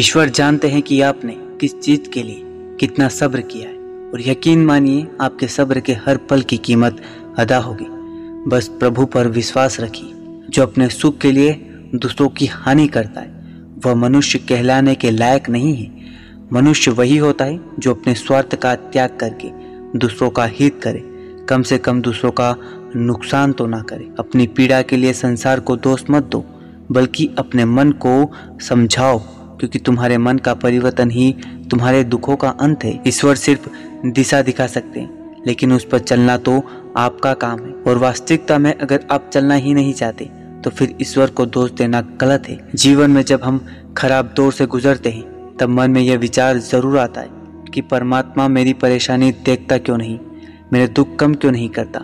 ईश्वर जानते हैं कि आपने किस चीज़ के लिए कितना सब्र किया है। और यकीन मानिए, आपके सब्र के हर पल की कीमत अदा होगी। बस प्रभु पर विश्वास रखिए, जो अपने सुख के लिए दूसरों की हानि करता है, वह मनुष्य कहलाने के लायक नहीं है। मनुष्य वही होता है जो अपने स्वार्थ का त्याग करके दूसरों का हित करे। कम से कम दूसरों का नुकसान तो ना करे। अपनी पीड़ा के लिए संसार को दोष मत दो, बल्कि अपने मन को समझाओ। क्योंकि तुम्हारे मन का परिवर्तन ही तुम्हारे दुखों का अंत है। ईश्वर सिर्फ़ दिशा दिखा सकते हैं, लेकिन उस पर चलना तो आपका काम है। और वास्तविकता में अगर आप चलना ही नहीं चाहते तो फिर ईश्वर को दोष देना गलत है। जीवन में जब हम खराब दौर से गुजरते हैं, तब मन में यह विचार ज़रूर आता है कि परमात्मा मेरी परेशानी देखता क्यों नहीं, मेरे दुख कम क्यों नहीं करता।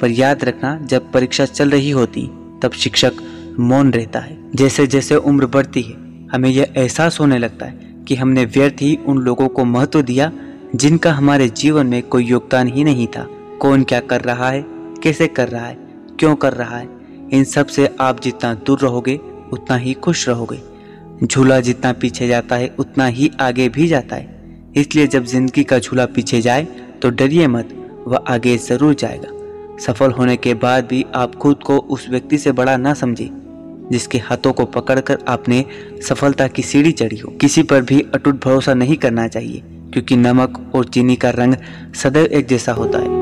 पर याद रखना, जब परीक्षा चल रही होती, तब शिक्षक मौन रहता है। जैसे जैसे उम्र बढ़ती है हमें यह एहसास होने लगता है कि हमने व्यर्थ ही उन लोगों को महत्व दिया जिनका हमारे जीवन में कोई योगदान ही नहीं था। कौन क्या कर रहा है? कैसे कर रहा है? क्यों कर रहा है? इन सबसे आप जितना दूर रहोगे, उतना ही खुश रहोगे। झूला जितना पीछे जाता है, उतना ही आगे भी जाता है। इसलिए जब ज़िंदगी का झूला पीछे जाए तो डरिए मत, वह आगे ज़रूर जाएगा। सफल होने के बाद भी आप खुद को उस व्यक्ति से बड़ा ना समझे। जिसके हाथों को पकड़कर आपने सफलता की सीढ़ी चढ़ी हो। किसी पर भी अटूट भरोसा नहीं करना चाहिए, क्योंकि नमक और चीनी का रंग सदैव एक जैसा होता है।